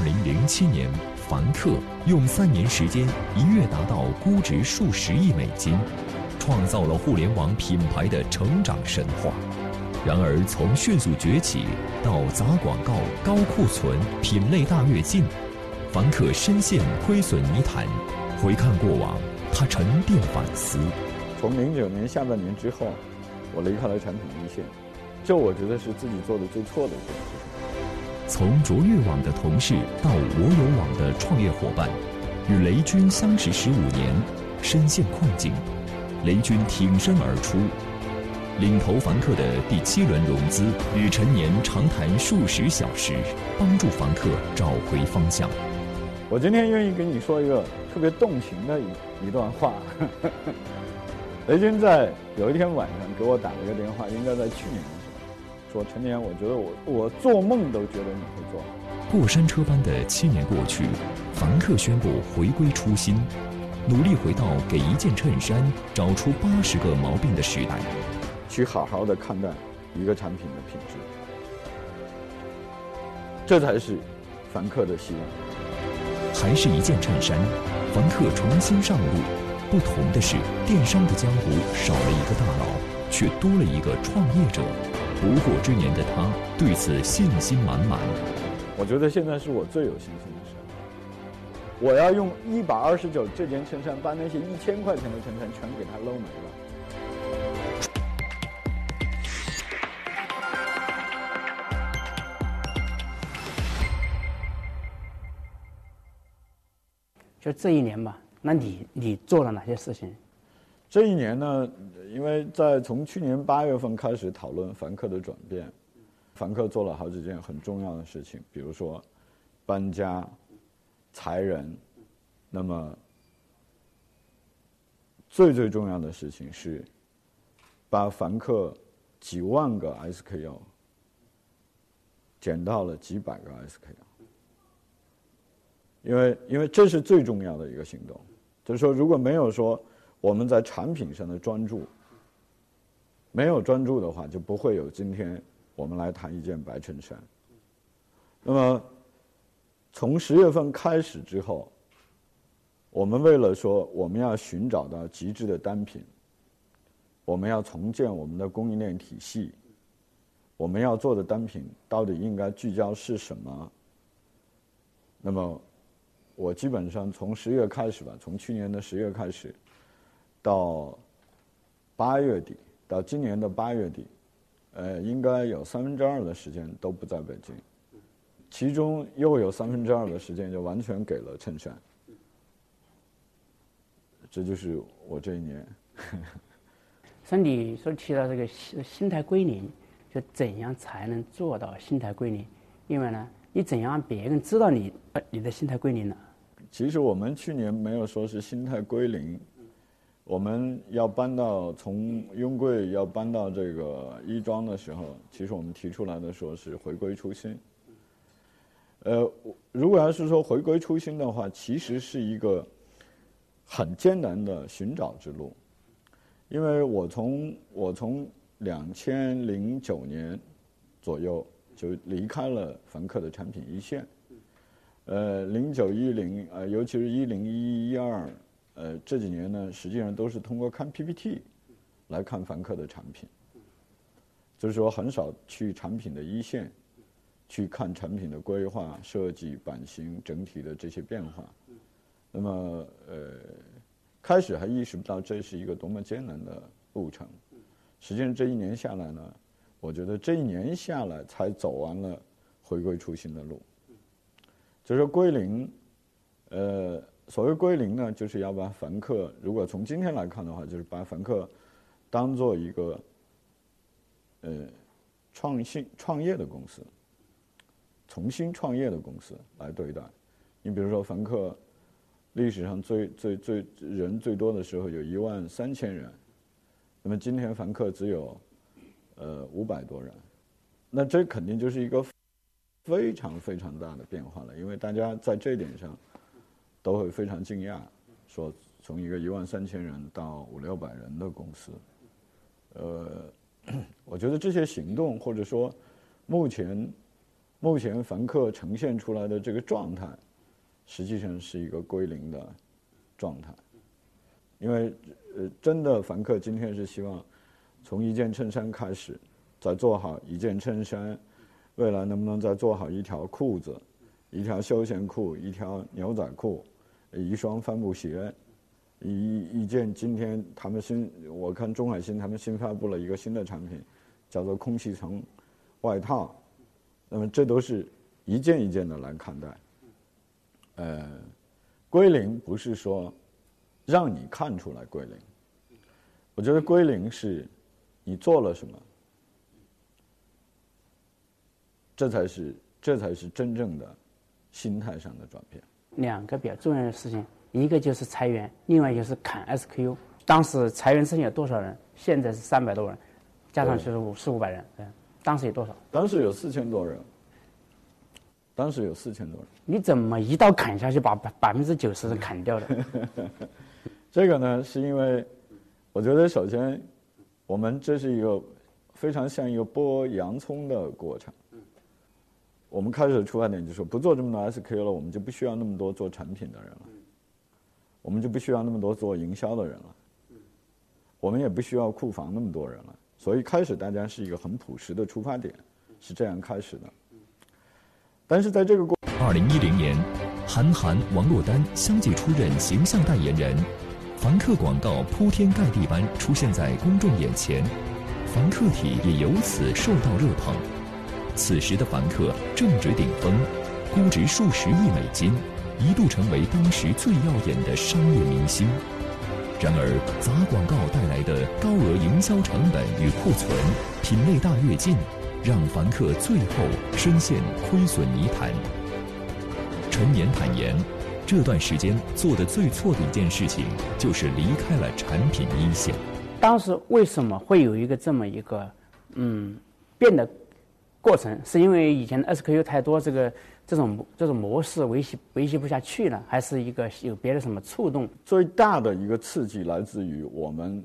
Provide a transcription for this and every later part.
二零零七年，凡客用三年时间一跃达到估值数十亿美金，创造了互联网品牌的成长神话。然而，从迅速崛起到砸广告、高库存、品类大跃进，凡客深陷亏损泥潭。回看过往，他沉淀反思。从零九年下半年之后，我离开了产品一线，这我觉得是自己做的最错的一件事情。从卓越网的同事到我有网的创业伙伴，与雷军相识十五年，深陷困境，雷军挺身而出。领投房客的第七轮融资，与陈年长谈数十小时，帮助房客找回方向。我今天愿意跟你说一个特别动情的一一段话。雷军在有一天晚上给我打了一个电话，应该在去年，说陈年，我觉得我我做梦都觉得你会做。过山车般的七年过去，凡客宣布回归初心，努力回到给一件衬衫找出八十个毛病的时代。去好好的看待一个产品的品质，这才是凡客的希望。还是一件衬衫，凡客重新上路。不同的是，电商的江湖少了一个大佬，却多了一个创业者。不惑之年的他对此信心满满。我觉得现在是我最有信心的时候。我要用一百二十九这件衬衫，把那些一千块钱的衬衫全给他搂没了。就这一年吧，那你你做了哪些事情？这一年呢，因为在从去年八月份开始讨论凡客的转变，凡客做了好几件很重要的事情，比如说搬家、裁人，那么最最重要的事情是把凡客几万个 SKU 减到了几百个 SKU。因为，因为这是最重要的一个行动，就是说，如果没有说我们在产品上的专注，没有专注的话，就不会有今天我们来谈一件白衬衫。那么，从十月份开始之后，我们为了说我们要寻找到极致的单品，我们要重建我们的供应链体系，我们要做的单品到底应该聚焦是什么？那么。我基本上从十月开始吧，从去年的十月开始，到八月底，到今年的八月底，呃，应该有三分之二的时间都不在北京，其中又有三分之二的时间就完全给了衬衫，这就是我这一年。所以你说提到这个心心态归零，就怎样才能做到心态归零？因为呢，你怎样让别人知道你呃你的心态归零呢？其实我们去年没有说是心态归零，我们要搬到从雍贵要搬到这个亦庄的时候，其实我们提出来的说是回归初心。呃，如果要是说回归初心的话，其实是一个很艰难的寻找之路，因为我从我从两千零九年左右就离开了凡客的产品一线。呃，零九一零，呃，尤其是一零一一二，呃，这几年呢，实际上都是通过看 PPT 来看凡客的产品，就是说很少去产品的一线去看产品的规划、设计、版型、整体的这些变化。那么，呃，开始还意识不到这是一个多么艰难的路程。实际上这一年下来呢，我觉得这一年下来才走完了回归初心的路。就是归零，呃，所谓归零呢，就是要把凡客，如果从今天来看的话，就是把凡客当做一个呃创新创业的公司，重新创业的公司来对待。你比如说，凡客历史上最最最人最多的时候有一万三千人，那么今天凡客只有呃五百多人，那这肯定就是一个。非常非常大的变化了，因为大家在这点上都会非常惊讶，说从一个一万三千人到五六百人的公司，呃，我觉得这些行动或者说目前目前凡客呈现出来的这个状态，实际上是一个归零的状态，因为呃，真的凡客今天是希望从一件衬衫开始，再做好一件衬衫，未来能不能再做好一条裤子，一条休闲裤，一条牛仔裤，一双帆布鞋，一一件今天他们新我看中海新他们新发布了一个新的产品，叫做空气层外套。那么这都是一件一件的来看待，呃，归零不是说让你看出来归零，我觉得归零是你做了什么，这才是这才是真正的心态上的转变。两个比较重要的事情，一个就是裁员，另外就是砍 SKU。当时裁员之前有多少人？现在是三百多人，加上去是五四五百人，嗯。当时有多少？当时有四千多人。当时有四千多人。你怎么一刀砍下去，把百百分之九十人砍掉的？这个呢，是因为我觉得首先，我们这是一个非常像一个剥洋葱的过程。我们开始的出发点就是说，不做这么多 SKU 了，我们就不需要那么多做产品的人了，我们就不需要那么多做营销的人了，我们也不需要库房那么多人了。所以开始大家是一个很朴实的出发点，是这样开始的。但是在这个过，二零一零年，韩寒、王珞丹相继出任形象代言人，凡客广告铺天盖地般出现在公众眼前，凡客体也由此受到热捧。此时的凡客正值顶峰，估值数十亿美金，一度成为当时最耀眼的商业明星。然而，砸广告带来的高额营销成本与库存、品类大跃进，让凡客最后深陷亏损泥潭。陈年坦言，这段时间做的最错的一件事情，就是离开了产品一线。当时为什么会有一个这么一个嗯变得过程？是因为以前的 SKU 太多，这个。这种这种模式维系维系不下去了，还是一个有别的什么触动？最大的一个刺激来自于我们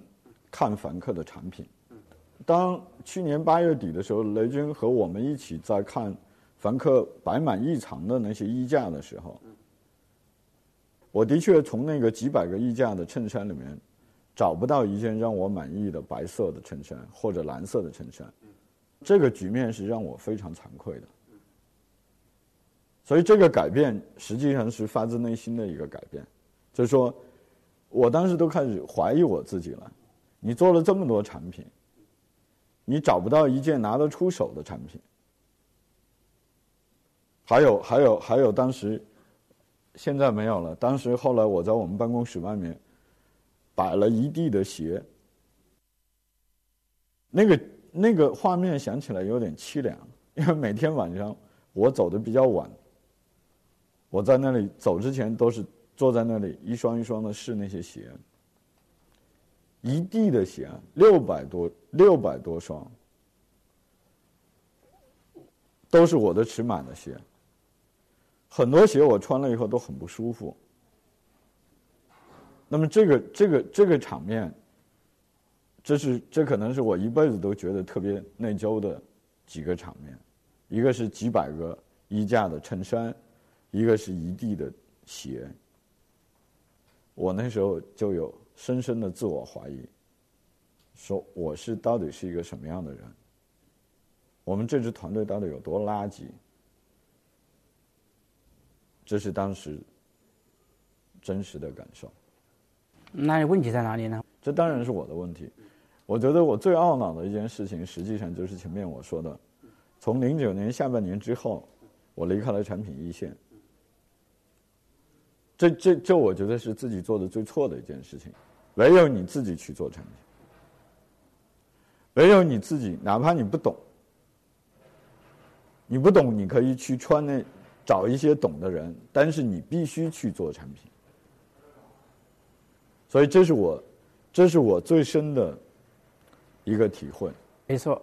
看凡客的产品。当去年八月底的时候，雷军和我们一起在看凡客摆满一场的那些衣架的时候，我的确从那个几百个衣架的衬衫里面找不到一件让我满意的白色的衬衫或者蓝色的衬衫，这个局面是让我非常惭愧的。所以这个改变实际上是发自内心的一个改变，就是说，我当时都开始怀疑我自己了。你做了这么多产品，你找不到一件拿得出手的产品。还有还有还有，当时现在没有了。当时后来我在我们办公室外面摆了一地的鞋，那个那个画面想起来有点凄凉，因为每天晚上我走的比较晚。我在那里走之前都是坐在那里一双一双的试那些鞋，一地的鞋，六百多六百多双，都是我的尺码的鞋。很多鞋我穿了以后都很不舒服。那么这个这个这个场面，这是这可能是我一辈子都觉得特别内疚的几个场面，一个是几百个衣架的衬衫。一个是一地的鞋，我那时候就有深深的自我怀疑，说我是到底是一个什么样的人？我们这支团队到底有多垃圾？这是当时真实的感受。那问题在哪里呢？这当然是我的问题。我觉得我最懊恼的一件事情，实际上就是前面我说的，从零九年下半年之后，我离开了产品一线。这这这，我觉得是自己做的最错的一件事情。唯有你自己去做产品，唯有你自己，哪怕你不懂，你不懂，你可以去穿那找一些懂的人，但是你必须去做产品。所以，这是我，这是我最深的一个体会。没错，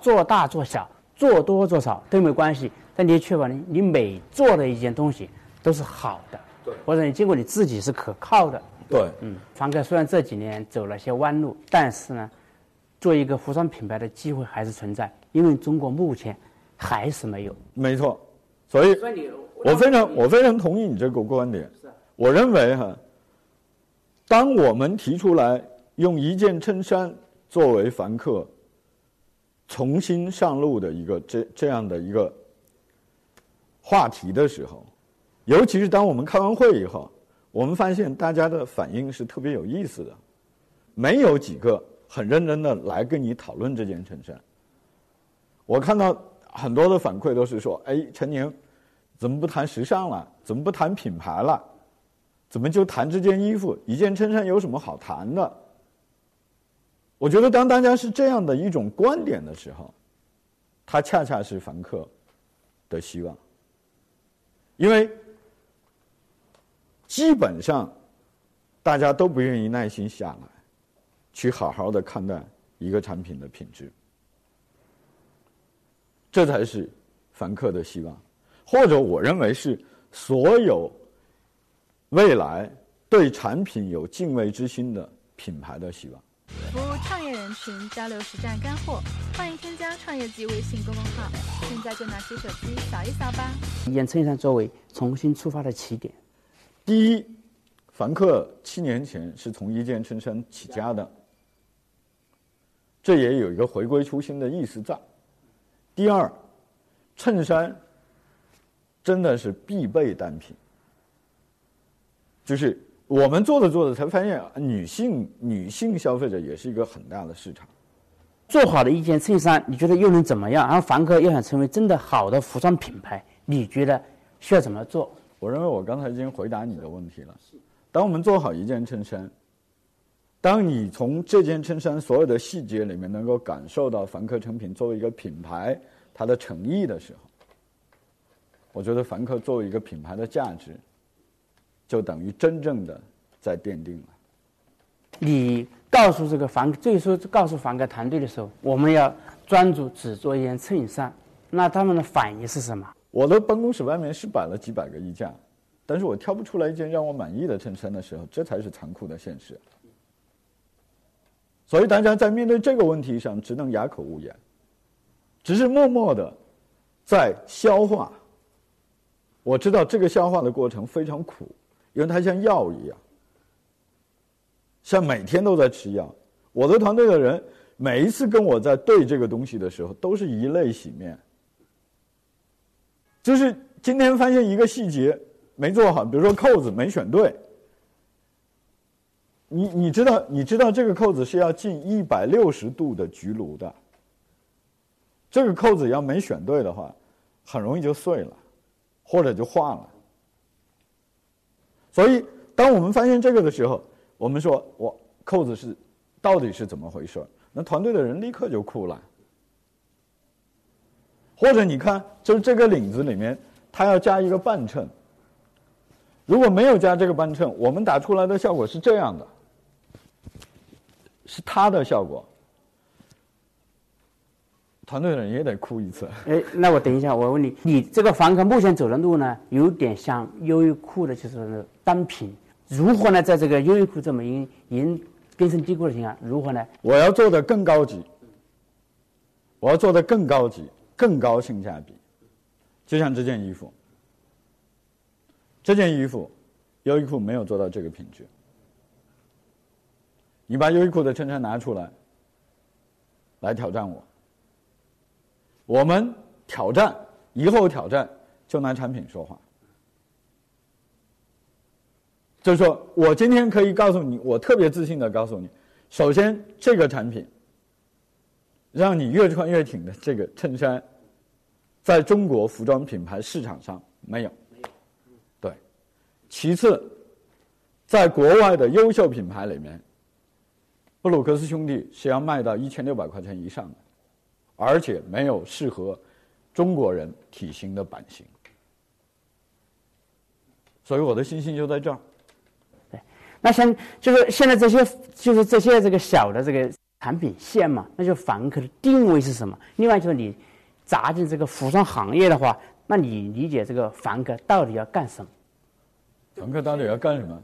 做大做小，做多做少都没关系，但你确保你你每做的一件东西都是好的。对，或者你经过你自己是可靠的。对，嗯，凡客虽然这几年走了些弯路，但是呢，做一个服装品牌的机会还是存在。因为中国目前还是没有。没错，所以我非常我非常同意你这个观点。我认为哈，当我们提出来用一件衬衫作为凡客重新上路的一个这这样的一个话题的时候，尤其是当我们开完会以后，我们发现大家的反应是特别有意思的，没有几个很认真的来跟你讨论这件衬衫。我看到很多的反馈都是说：“哎，陈宁，怎么不谈时尚了？怎么不谈品牌了？怎么就谈这件衣服？一件衬衫有什么好谈的？”我觉得，当大家是这样的一种观点的时候，它恰恰是凡客的希望，因为基本上大家都不愿意耐心下来，去好好的看待一个产品的品质。这才是凡客的希望，或者我认为是所有未来对产品有敬畏之心的品牌的希望。服务创业人群，交流实战干货，欢迎添加创业季微信公众号，现在就拿起手机扫一扫吧。一件衬衫作为重新出发的起点。第一，凡客七年前是从一件衬衫起家的，这也有一个回归初心的意思在。第二，衬衫真的是必备单品，就是我们做着做着才发现，女性女性消费者也是一个很大的市场。做好的一件衬衫，你觉得又能怎么样？然后凡客要想成为真的好的服装品牌，你觉得需要怎么做？我认为我刚才已经回答你的问题了。当我们做好一件衬衫，当你从这件衬衫所有的细节里面能够感受到凡客成品作为一个品牌它的诚意的时候，我觉得凡客作为一个品牌的价值，就等于真正的在奠定了。你告诉这个房，最初告诉房客团队的时候，我们要专注只做一件衬衫，那他们的反应是什么？我的办公室外面是摆了几百个衣架，但是我挑不出来一件让我满意的衬衫的时候，这才是残酷的现实。所以大家在面对这个问题上，只能哑口无言，只是默默的在消化。我知道这个消化的过程非常苦，因为它像药一样，像每天都在吃药。我的团队的人每一次跟我在对这个东西的时候，都是以泪洗面。就是今天发现一个细节没做好，比如说扣子没选对。你你知道你知道这个扣子是要进一百六十度的焗炉的。这个扣子要没选对的话，很容易就碎了，或者就化了。所以，当我们发现这个的时候，我们说我扣子是到底是怎么回事那团队的人立刻就哭了。或者你看，就是这个领子里面，它要加一个半衬。如果没有加这个半衬，我们打出来的效果是这样的，是它的效果。团队的人也得哭一次。哎，那我等一下，我问你，你这个凡客目前走的路呢，有点像优衣库的，就是单品。如何呢？在这个优衣库这么因因根深蒂固的情况下，如何呢？我要做的更高级，我要做的更高级，更高性价比。就像这件衣服，这件衣服，优衣库没有做到这个品质。你把优衣库的衬衫拿出来，来挑战我。我们挑战，以后挑战就拿产品说话。就是说我今天可以告诉你，我特别自信的告诉你，首先这个产品让你越穿越挺的这个衬衫，在中国服装品牌市场上没有，对。其次，在国外的优秀品牌里面，布鲁克斯兄弟是要卖到一千六百块钱以上的。而且没有适合中国人体型的版型，所以我的信心就在这儿。对，那现就是现在这些就是这些这个小的这个产品线嘛，那就凡客的定位是什么？另外就是你砸进这个服装行业的话，那你理解这个凡客到底要干什么？凡客到底要干什么？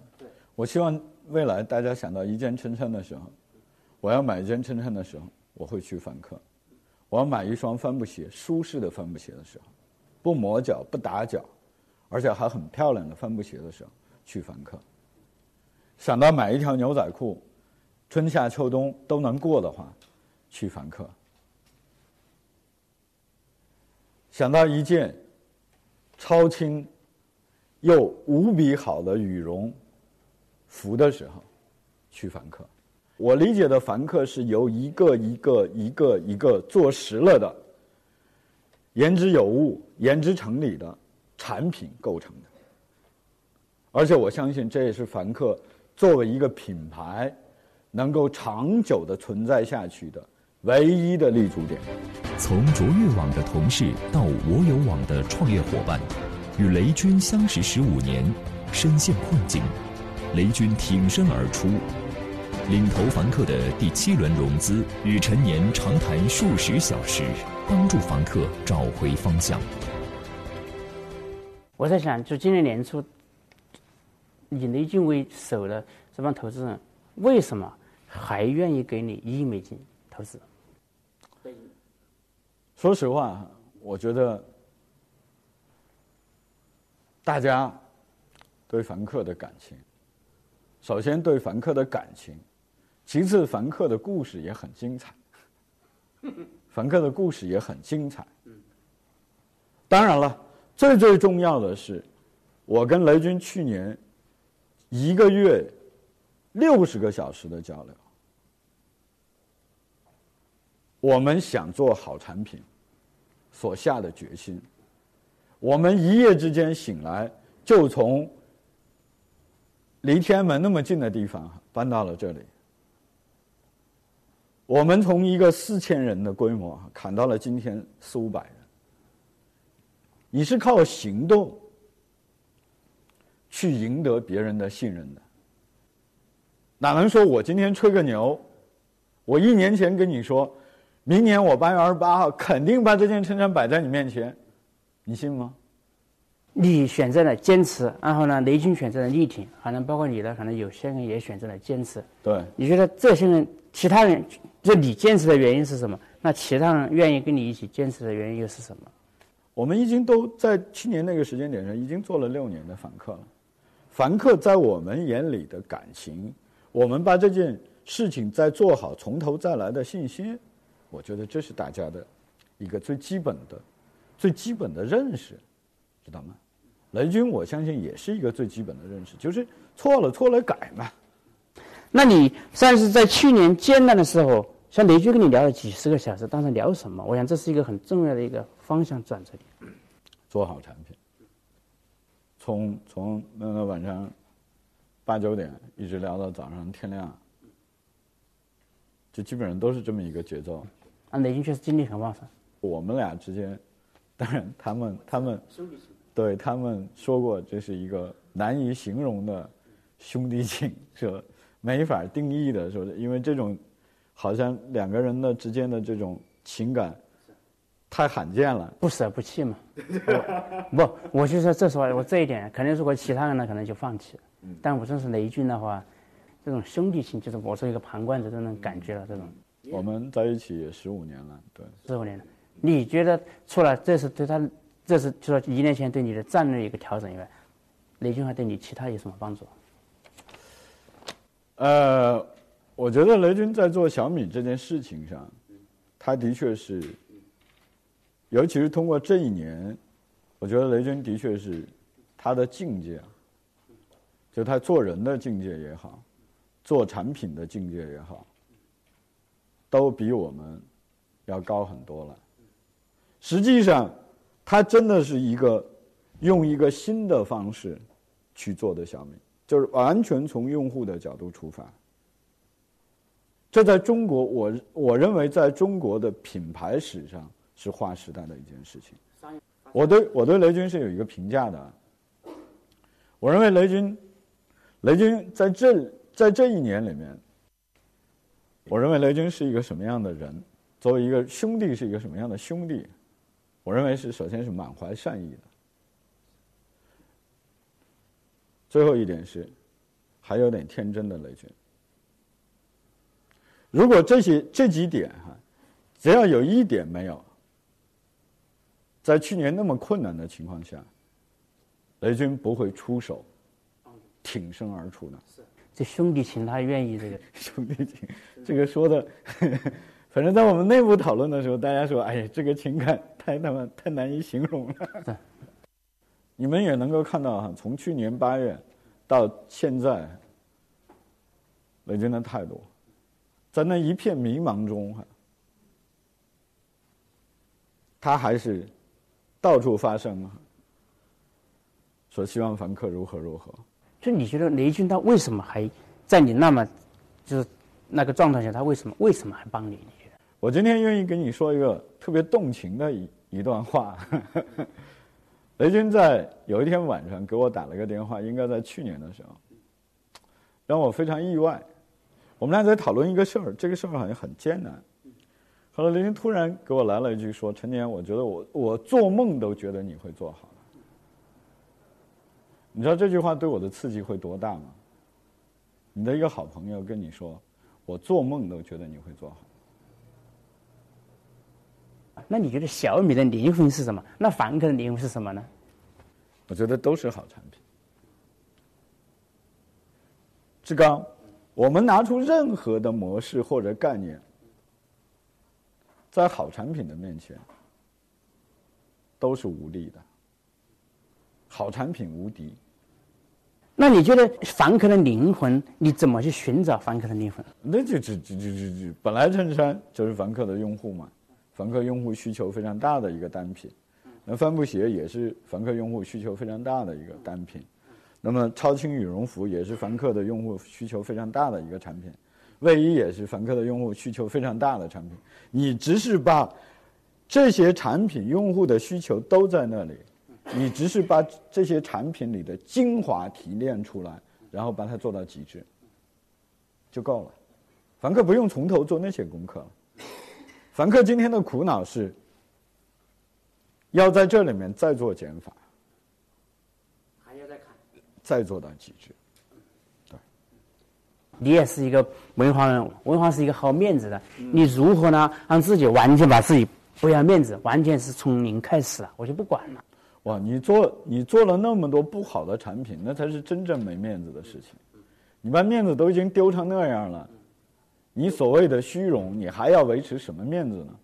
我希望未来大家想到一件衬衫的时候，我要买一件衬衫的时候，我会去凡客。我要买一双帆布鞋，舒适的帆布鞋的时候，不磨脚、不打脚，而且还很漂亮的帆布鞋的时候，去凡客。想到买一条牛仔裤，春夏秋冬都能过的话，去凡客。想到一件超轻又无比好的羽绒服的时候，去凡客。我理解的凡客是由一个一个一个一个做实了的、言之有物、言之成理的产品构成的。而且我相信，这也是凡客作为一个品牌能够长久的存在下去的唯一的立足点。从卓越网的同事到我有网的创业伙伴，与雷军相识十五年，深陷困境，雷军挺身而出。领投凡客的第七轮融资，与陈年长谈数十小时，帮助凡客找回方向。我在想，就今年年初，以雷军为首的这帮投资人，为什么还愿意给你一亿美金投资？说实话，我觉得大家对凡客的感情，首先对凡客的感情。其次，凡客的故事也很精彩。凡客的故事也很精彩。当然了，最最重要的是，我跟雷军去年一个月六十个小时的交流。我们想做好产品，所下的决心。我们一夜之间醒来，就从离天安门那么近的地方搬到了这里。我们从一个四千人的规模砍到了今天四五百人。你是靠行动去赢得别人的信任的，哪能说我今天吹个牛？我一年前跟你说，明年我八月二十八号肯定把这件衬衫摆在你面前，你信吗？你选择了坚持，然后呢，雷军选择了力挺，可能包括你的，可能有些人也选择了坚持。对，你觉得这些人，其他人？就你坚持的原因是什么？那其他人愿意跟你一起坚持的原因又是什么？我们已经都在去年那个时间点上已经做了六年的访客了。凡客在我们眼里的感情，我们把这件事情再做好，从头再来的信心，我觉得这是大家的一个最基本的、最基本的认识，知道吗？雷军，我相信也是一个最基本的认识，就是错了错了改嘛。那你算是在去年艰难的时候，像雷军跟你聊了几十个小时，当时聊什么？我想这是一个很重要的一个方向转折点。做好产品，从从那个晚上八九点一直聊到早上天亮，就基本上都是这么一个节奏。啊，雷军确实精力很旺盛。我们俩之间，当然他们他们对他们说过，这是一个难以形容的兄弟情，是。没法定义的，说因为这种，好像两个人的之间的这种情感，太罕见了，不舍不弃嘛。不，我就说这时候我这一点，肯定如果其他人呢，可能就放弃了。但我真是雷军的话，这种兄弟情，就是我是一个旁观者，这种感觉了。这种，我们在一起也十五年了，对，十五年了。你觉得除了这是对他，这是就说一年前对你的战略一个调整以外，雷军还对你其他有什么帮助？呃，我觉得雷军在做小米这件事情上，他的确是，尤其是通过这一年，我觉得雷军的确是他的境界，就他做人的境界也好，做产品的境界也好，都比我们要高很多了。实际上，他真的是一个用一个新的方式去做的小米。就是完全从用户的角度出发，这在中国，我我认为在中国的品牌史上是划时代的一件事情。我对我对雷军是有一个评价的，我认为雷军，雷军在这在这一年里面，我认为雷军是一个什么样的人？作为一个兄弟，是一个什么样的兄弟？我认为是首先是满怀善意的。最后一点是，还有点天真的雷军。如果这些这几点哈，只要有一点没有，在去年那么困难的情况下，雷军不会出手挺身而出的。这兄弟情他愿意这个 兄弟情，这个说的，反正在我们内部讨论的时候，大家说：“哎呀，这个情感太他妈太难以形容了。”你们也能够看到哈，从去年八月到现在，雷军的态度，在那一片迷茫中哈，他还是到处发声啊，说希望凡客如何如何。就你觉得雷军他为什么还在你那么就是那个状态下，他为什么为什么还帮你？你觉得？我今天愿意跟你说一个特别动情的一一段话。雷军在有一天晚上给我打了个电话，应该在去年的时候，让我非常意外。我们俩在讨论一个事儿，这个事儿好像很艰难。后来雷军突然给我来了一句说：“陈年，我觉得我我做梦都觉得你会做好。”你知道这句话对我的刺激会多大吗？你的一个好朋友跟你说：“我做梦都觉得你会做好。”那你觉得小米的灵魂是什么？那凡客的灵魂是什么呢？我觉得都是好产品。志刚，我们拿出任何的模式或者概念，在好产品的面前都是无力的。好产品无敌。那你觉得凡客的灵魂，你怎么去寻找凡客的灵魂？那就只只只只只本来衬衫就是凡客的用户嘛，凡客用户需求非常大的一个单品。那帆布鞋也是凡客用户需求非常大的一个单品。那么超轻羽绒服也是凡客的用户需求非常大的一个产品。卫衣也是凡客的用户需求非常大的产品。你只是把这些产品用户的需求都在那里。你只是把这些产品里的精华提炼出来，然后把它做到极致，就够了。凡客不用从头做那些功课。凡客今天的苦恼是，要在这里面再做减法，还要再看，再做到极致。对，你也是一个文化人，文化是一个好面子的。你如何呢？让自己完全把自己不要面子，完全是从零开始了，我就不管了。哇，你做你做了那么多不好的产品，那才是真正没面子的事情。你把面子都已经丢成那样了，你所谓的虚荣，你还要维持什么面子呢？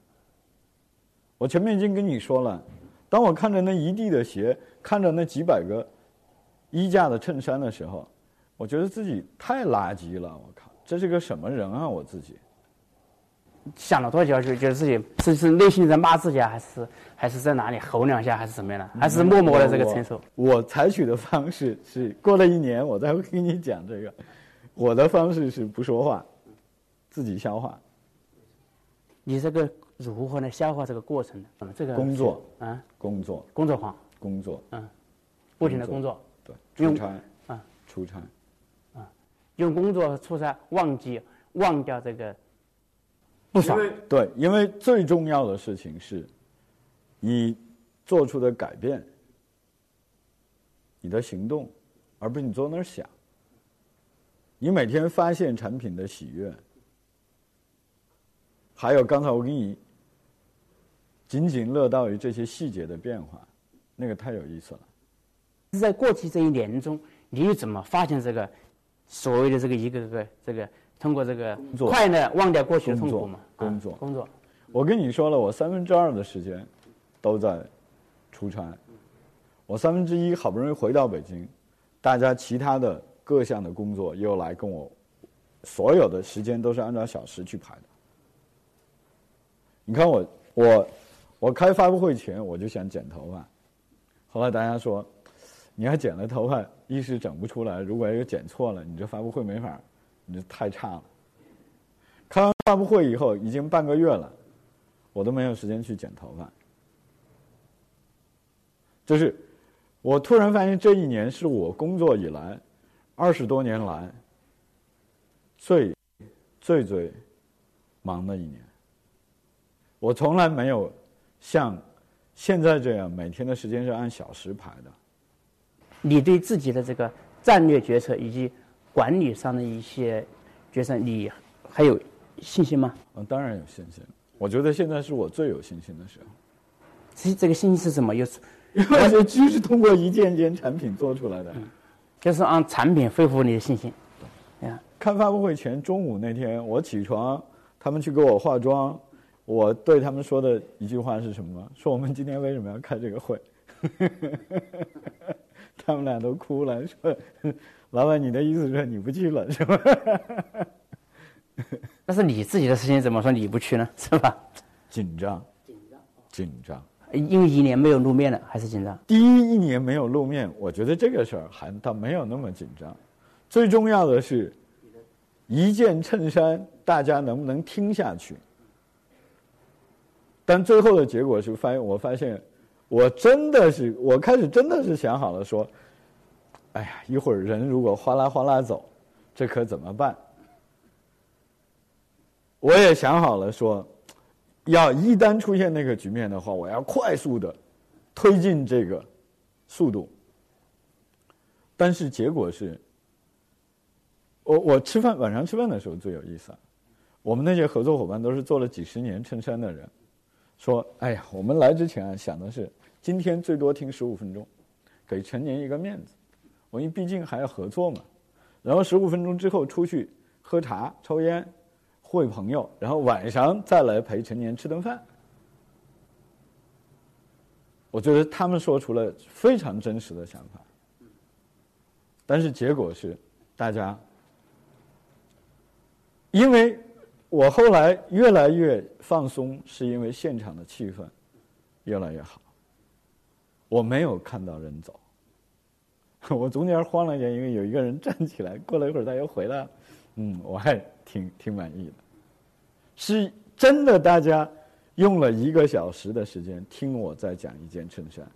我前面已经跟你说了，当我看着那一地的鞋，看着那几百个衣架的衬衫的时候，我觉得自己太垃圾了。我靠，这是个什么人啊？我自己。想了多久？就觉得自己是是内心在骂自己啊，还是还是在哪里吼两下，还是怎么样的？还是默默的这个承受？我采取的方式是过了一年，我再会跟你讲这个。我的方式是不说话，自己消化。你这个如何来消化这个过程呢？嗯，这个工作。啊，工作，工作狂，工作，嗯，不停的工作，对，出差。啊，出差。啊，用工作和出差忘记忘掉这个。不爽。对，因为最重要的事情是，你做出的改变，你的行动，而不是你坐那儿想。你每天发现产品的喜悦，还有刚才我给你仅仅乐道于这些细节的变化，那个太有意思了。在过去这一年中，你又怎么发现这个所谓的这个一个个这个？通过这个快乐忘掉过去的痛苦嘛？工作，工作。我跟你说了，我三分之二的时间都在出差，我三分之一好不容易回到北京，大家其他的各项的工作又来跟我，所有的时间都是按照小时去排的。你看我我我开发布会前我就想剪头发，后来大家说，你要剪了头发一时整不出来，如果要剪错了，你这发布会没法。你这太差了。开完发布会以后，已经半个月了，我都没有时间去剪头发。就是我突然发现，这一年是我工作以来二十多年来最最最忙的一年。我从来没有像现在这样每天的时间是按小时排的。你对自己的这个战略决策以及。管理上的一些决策，你还有信心吗？嗯，当然有信心。我觉得现在是我最有信心的时候。其实这个信心是什么？又是因为这就是通过一件件产品做出来的。就是让产品恢复你的信心。呀，看发布会前中午那天，我起床，他们去给我化妆，我对他们说的一句话是什么？说我们今天为什么要开这个会？他们俩都哭了，说：“老板，你的意思是你不去了是吧？” 那是你自己的事情怎么说你不去呢？是吧？紧张，紧张，紧张。因为一年没有露面了，还是紧张。第一一年没有露面，我觉得这个事儿还倒没有那么紧张。最重要的是，一件衬衫大家能不能听下去？但最后的结果是发现，我发现，我真的是，我开始真的是想好了说，哎呀，一会儿人如果哗啦哗啦走，这可怎么办？我也想好了说。要一旦出现那个局面的话，我要快速的推进这个速度。但是结果是，我我吃饭晚上吃饭的时候最有意思啊。我们那些合作伙伴都是做了几十年衬衫的人，说：“哎呀，我们来之前啊想的是今天最多听十五分钟，给陈年一个面子。我因为毕竟还要合作嘛。然后十五分钟之后出去喝茶抽烟。”会朋友，然后晚上再来陪陈年吃顿饭。我觉得他们说出了非常真实的想法，但是结果是，大家，因为我后来越来越放松，是因为现场的气氛越来越好。我没有看到人走，我中间慌了一下，因为有一个人站起来，过了一会儿他又回来了。嗯，我还挺挺满意的，是真的。大家用了一个小时的时间听我在讲一件衬衫，